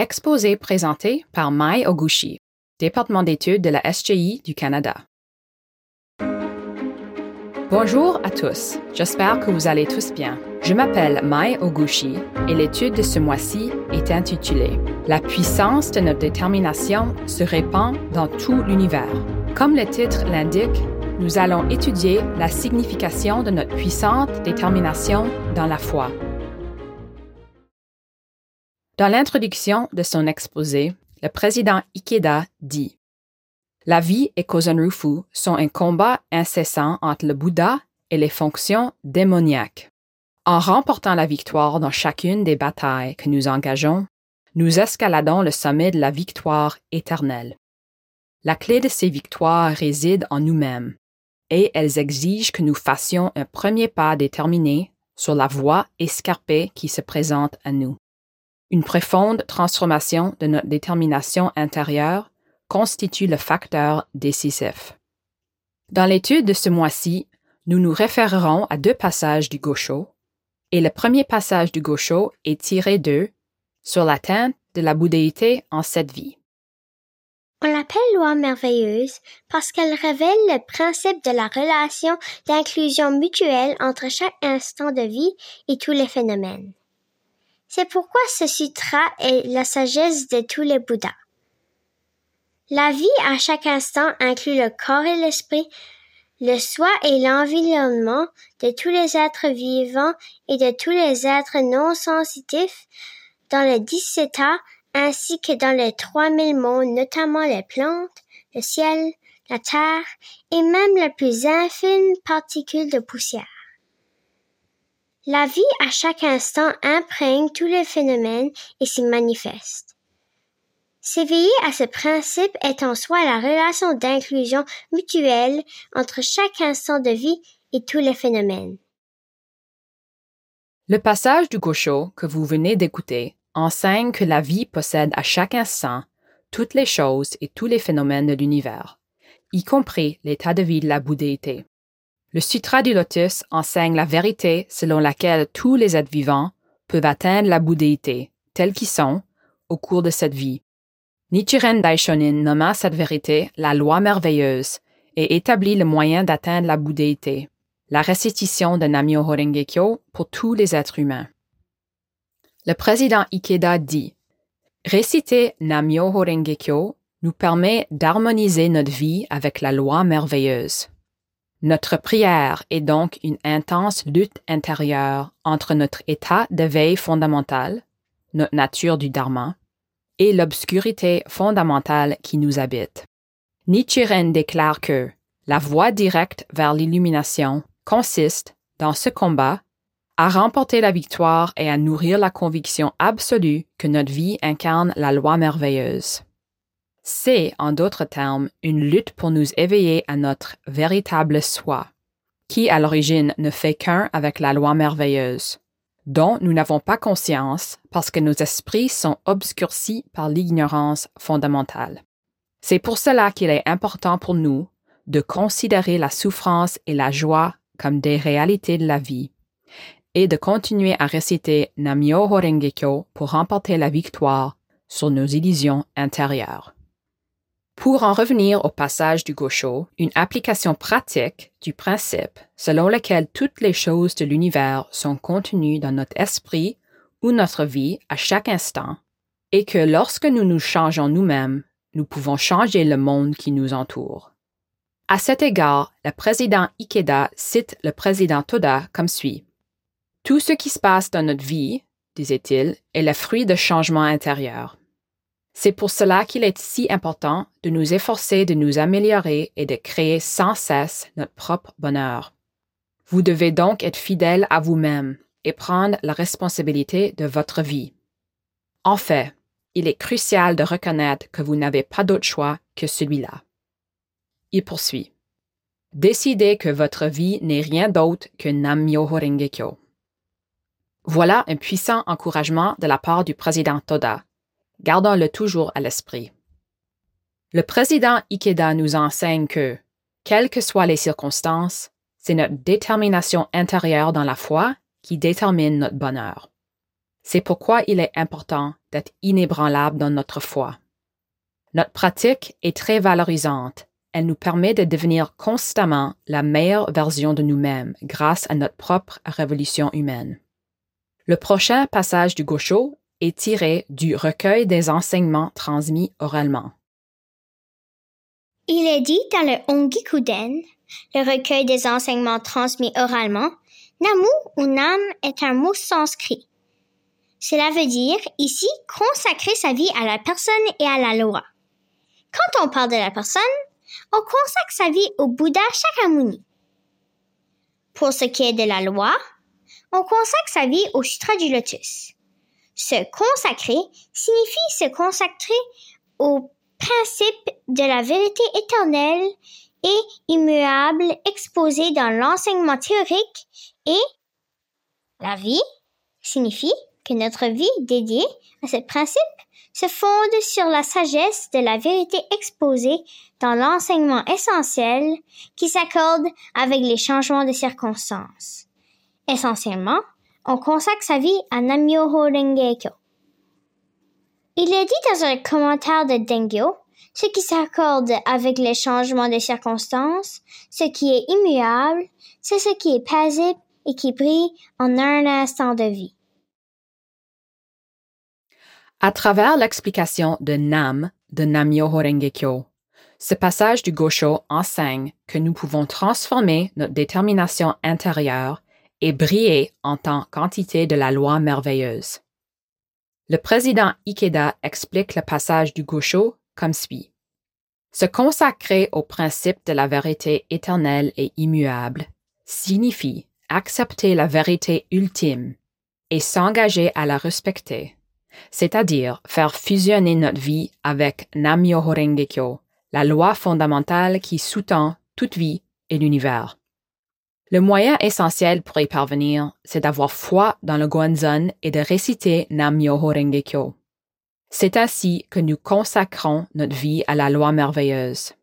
Exposé présenté par Mai Oguchi, département d'études de la SGI du Canada. Bonjour à tous, j'espère que vous allez tous bien. Je m'appelle Mai Oguchi et l'étude de ce mois-ci est intitulée La puissance de notre détermination se répand dans tout l'univers. Comme le titre l'indique, nous allons étudier la signification de notre puissante détermination dans la foi. Dans l'introduction de son exposé, le président Ikeda dit La vie et Kozanrufu sont un combat incessant entre le Bouddha et les fonctions démoniaques. En remportant la victoire dans chacune des batailles que nous engageons, nous escaladons le sommet de la victoire éternelle. La clé de ces victoires réside en nous-mêmes, et elles exigent que nous fassions un premier pas déterminé sur la voie escarpée qui se présente à nous. Une profonde transformation de notre détermination intérieure constitue le facteur décisif. Dans l'étude de ce mois-ci, nous nous référerons à deux passages du Gosho, et le premier passage du Gosho est tiré de Sur l'atteinte de la bouddhéité en cette vie. On l'appelle loi merveilleuse parce qu'elle révèle le principe de la relation d'inclusion mutuelle entre chaque instant de vie et tous les phénomènes. C'est pourquoi ce sutra est la sagesse de tous les Bouddhas. La vie à chaque instant inclut le corps et l'esprit, le soi et l'environnement de tous les êtres vivants et de tous les êtres non sensitifs dans les dix états ainsi que dans les trois mille mondes, notamment les plantes, le ciel, la terre et même la plus infime particule de poussière. La vie à chaque instant imprègne tous les phénomènes et s'y manifeste. S'éveiller à ce principe est en soi la relation d'inclusion mutuelle entre chaque instant de vie et tous les phénomènes. Le passage du Gosho que vous venez d'écouter enseigne que la vie possède à chaque instant toutes les choses et tous les phénomènes de l'univers, y compris l'état de vie de la bouddhéité. Le Sutra du Lotus enseigne la vérité selon laquelle tous les êtres vivants peuvent atteindre la bouddhéité, tels qu'ils sont, au cours de cette vie. Nichiren Daishonin nomma cette vérité la loi merveilleuse et établit le moyen d'atteindre la bouddhéité, la récitation de Namyoho Renge pour tous les êtres humains. Le président Ikeda dit Réciter Namyoho Renge nous permet d'harmoniser notre vie avec la loi merveilleuse. Notre prière est donc une intense lutte intérieure entre notre état d'éveil fondamental, notre nature du Dharma, et l'obscurité fondamentale qui nous habite. Nichiren déclare que la voie directe vers l'illumination consiste, dans ce combat, à remporter la victoire et à nourrir la conviction absolue que notre vie incarne la loi merveilleuse. C'est, en d'autres termes, une lutte pour nous éveiller à notre véritable soi, qui à l'origine ne fait qu'un avec la loi merveilleuse, dont nous n'avons pas conscience parce que nos esprits sont obscurcis par l'ignorance fondamentale. C'est pour cela qu'il est important pour nous de considérer la souffrance et la joie comme des réalités de la vie et de continuer à réciter Namyo Horengekyo pour remporter la victoire sur nos illusions intérieures. Pour en revenir au passage du Gosho, une application pratique du principe selon lequel toutes les choses de l'univers sont contenues dans notre esprit ou notre vie à chaque instant, et que lorsque nous nous changeons nous-mêmes, nous pouvons changer le monde qui nous entoure. À cet égard, le président Ikeda cite le président Toda comme suit. Tout ce qui se passe dans notre vie, disait-il, est le fruit de changements intérieurs. C'est pour cela qu'il est si important de nous efforcer de nous améliorer et de créer sans cesse notre propre bonheur. Vous devez donc être fidèle à vous-même et prendre la responsabilité de votre vie. En fait, il est crucial de reconnaître que vous n'avez pas d'autre choix que celui-là. Il poursuit. Décidez que votre vie n'est rien d'autre que Nam-myoho Renge-kyo. Voilà un puissant encouragement de la part du président Toda, Gardons-le toujours à l'esprit. Le président Ikeda nous enseigne que, quelles que soient les circonstances, c'est notre détermination intérieure dans la foi qui détermine notre bonheur. C'est pourquoi il est important d'être inébranlable dans notre foi. Notre pratique est très valorisante. Elle nous permet de devenir constamment la meilleure version de nous-mêmes grâce à notre propre révolution humaine. Le prochain passage du Gosho est tiré du recueil des enseignements transmis oralement. Il est dit dans le Ongikuden, le recueil des enseignements transmis oralement, Namu ou Nam est un mot sanskrit. Cela veut dire ici consacrer sa vie à la personne et à la loi. Quand on parle de la personne, on consacre sa vie au Bouddha Shakyamuni. Pour ce qui est de la loi, on consacre sa vie au Sutra du Lotus. Se consacrer signifie se consacrer au principe de la vérité éternelle et immuable exposé dans l'enseignement théorique et la vie signifie que notre vie dédiée à ce principe se fonde sur la sagesse de la vérité exposée dans l'enseignement essentiel qui s'accorde avec les changements de circonstances. Essentiellement, on consacre sa vie à Namyoho Renge-kyo. Il est dit dans un commentaire de Dengyo, ce qui s'accorde avec les changements de circonstances, ce qui est immuable, c'est ce qui est paisible et qui brille en un instant de vie. À travers l'explication de Nam de Namyo Horengekyo, ce passage du Gosho enseigne que nous pouvons transformer notre détermination intérieure et briller en tant qu'entité de la loi merveilleuse. Le président Ikeda explique le passage du Gosho comme suit. Se consacrer au principe de la vérité éternelle et immuable signifie accepter la vérité ultime et s'engager à la respecter c'est-à-dire faire fusionner notre vie avec Namyo Horengekyo, la loi fondamentale qui sous-tend toute vie et l'univers. Le moyen essentiel pour y parvenir, c'est d'avoir foi dans le Guanzon et de réciter Namyo Horengekyo. C'est ainsi que nous consacrons notre vie à la loi merveilleuse.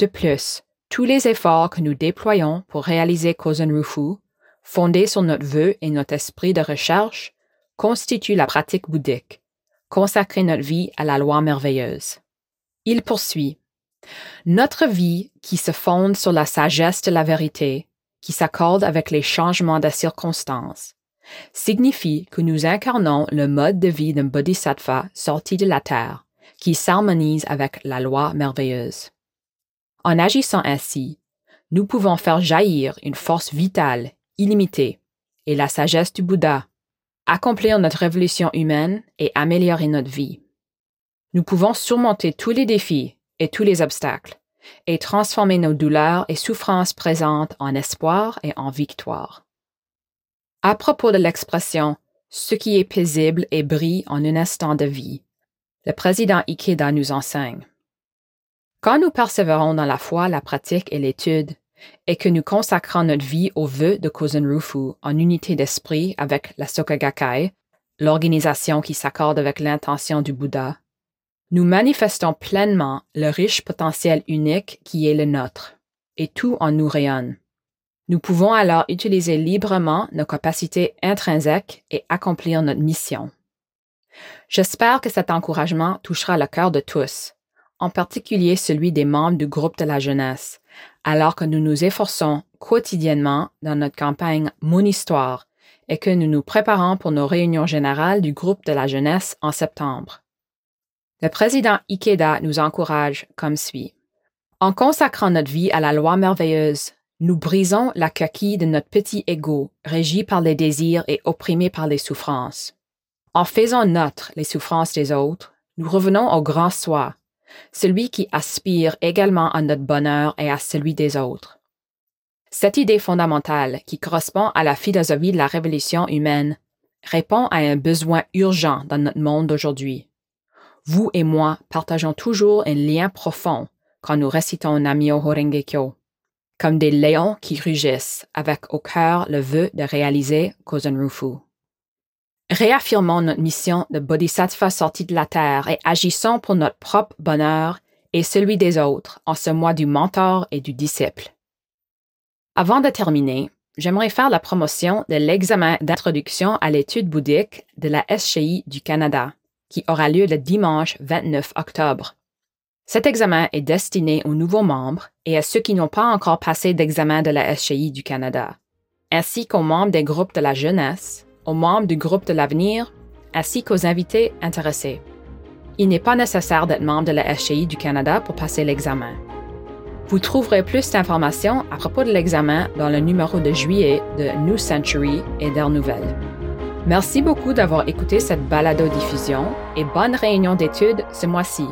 De plus, tous les efforts que nous déployons pour réaliser Kozen Rufu, fondés sur notre vœu et notre esprit de recherche, constitue la pratique bouddhique, consacrer notre vie à la loi merveilleuse. Il poursuit. Notre vie qui se fonde sur la sagesse de la vérité, qui s'accorde avec les changements de circonstances, signifie que nous incarnons le mode de vie d'un bodhisattva sorti de la terre, qui s'harmonise avec la loi merveilleuse. En agissant ainsi, nous pouvons faire jaillir une force vitale, illimitée, et la sagesse du Bouddha accomplir notre révolution humaine et améliorer notre vie. Nous pouvons surmonter tous les défis et tous les obstacles et transformer nos douleurs et souffrances présentes en espoir et en victoire. À propos de l'expression ce qui est paisible et brille en un instant de vie, le président Ikeda nous enseigne. Quand nous persévérons dans la foi, la pratique et l'étude, et que nous consacrons notre vie au vœu de Kozen Rufu en unité d'esprit avec la Sokagakai, l'organisation qui s'accorde avec l'intention du Bouddha, nous manifestons pleinement le riche potentiel unique qui est le nôtre, et tout en nous rayonne. Nous pouvons alors utiliser librement nos capacités intrinsèques et accomplir notre mission. J'espère que cet encouragement touchera le cœur de tous, en particulier celui des membres du groupe de la jeunesse, alors que nous nous efforçons quotidiennement dans notre campagne Mon Histoire et que nous nous préparons pour nos réunions générales du groupe de la jeunesse en septembre. Le président Ikeda nous encourage comme suit. En consacrant notre vie à la loi merveilleuse, nous brisons la coquille de notre petit ego, régi par les désirs et opprimé par les souffrances. En faisant notre les souffrances des autres, nous revenons au grand soi, celui qui aspire également à notre bonheur et à celui des autres. Cette idée fondamentale, qui correspond à la philosophie de la révolution humaine, répond à un besoin urgent dans notre monde d'aujourd'hui. Vous et moi partageons toujours un lien profond quand nous récitons Namyo Horengekyo, comme des léons qui rugissent avec au cœur le vœu de réaliser Kozen Rufu. Réaffirmons notre mission de bodhisattva sorti de la terre et agissons pour notre propre bonheur et celui des autres en ce mois du mentor et du disciple. Avant de terminer, j'aimerais faire la promotion de l'examen d'introduction à l'étude bouddhique de la SCI du Canada, qui aura lieu le dimanche 29 octobre. Cet examen est destiné aux nouveaux membres et à ceux qui n'ont pas encore passé d'examen de la SCI du Canada, ainsi qu'aux membres des groupes de la jeunesse, aux membres du groupe de l'avenir, ainsi qu'aux invités intéressés. Il n'est pas nécessaire d'être membre de la SCI du Canada pour passer l'examen. Vous trouverez plus d'informations à propos de l'examen dans le numéro de juillet de New Century et d'Air Nouvelle. Merci beaucoup d'avoir écouté cette balado-diffusion et bonne réunion d'études ce mois-ci.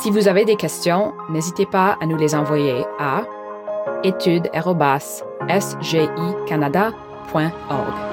Si vous avez des questions, n'hésitez pas à nous les envoyer à études.sgicanada.org.